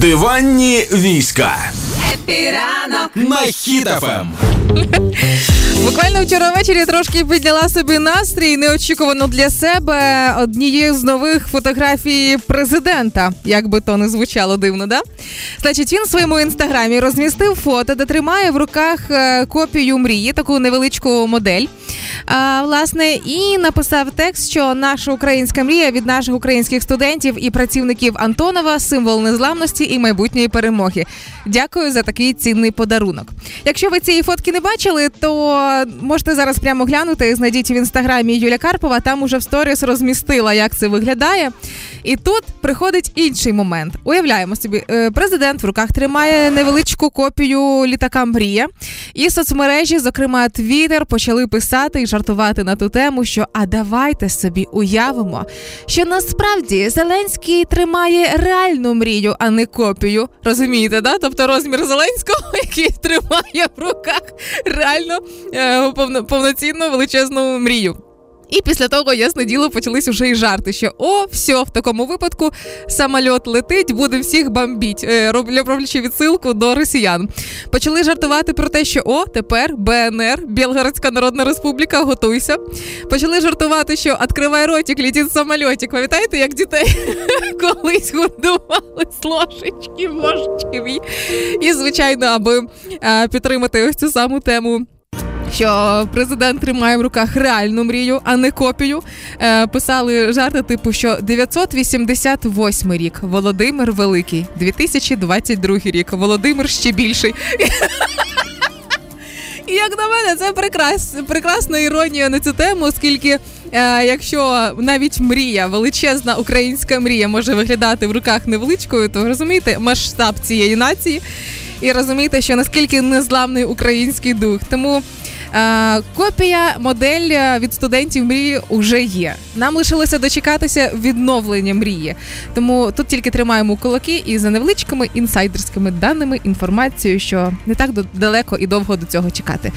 Диванні війська. Е, і ранок на Хіт FM. Буквально вчора ввечері трошки підняла собі настрій неочікувано для себе однією з нових фотографій президента, як би то не звучало дивно, да? Значить, він в своєму інстаграмі розмістив фото, де тримає в руках е, копію мрії, таку невеличку модель. А, Власне, і написав текст, що наша українська мрія від наших українських студентів і працівників Антонова символ незламності і майбутньої перемоги. Дякую за такий цінний подарунок. Якщо ви цієї фотки не бачили, то можете зараз прямо глянути. Знайдіть в інстаграмі Юля Карпова. Там уже в сторіс розмістила, як це виглядає. І тут приходить інший момент. Уявляємо собі, е, президент в руках тримає невеличку копію літака Мрія, і соцмережі, зокрема Твіттер, почали писати і жартувати на ту тему, що а давайте собі уявимо, що насправді Зеленський тримає реальну мрію, а не копію. Розумієте, да? Тобто розмір Зеленського, який тримає в руках реально е, повноцінну величезну мрію. І після того, ясне діло, почались вже і жарти, що о, все, в такому випадку самольот летить, буде всіх бомбіть, е, роблячи відсилку до росіян. Почали жартувати про те, що о, тепер БНР, Білгородська Народна Республіка, готуйся. Почали жартувати, що відкривай ротик, літить самольотик. Пам'ятаєте, як дітей колись годували з ложечки, ложечки. І, звичайно, аби е, підтримати ось цю саму тему що президент тримає в руках реальну мрію, а не копію. Е, Писали жарти, типу, що 988 рік Володимир Великий, 2022 рік. Володимир ще більший. І як на мене, це прекрас, прекрасна іронія на цю тему, оскільки е, якщо навіть мрія, величезна українська мрія може виглядати в руках невеличкою, то розумієте масштаб цієї нації і розумієте, що наскільки незламний український дух. Тому копія модель е, від студентів мрії вже є. Нам лишилося дочекатися відновлення мрії. Тому тут тільки тримаємо кулаки і за невеличкими інсайдерськими даними інформацією, що не так далеко і довго до цього чекати.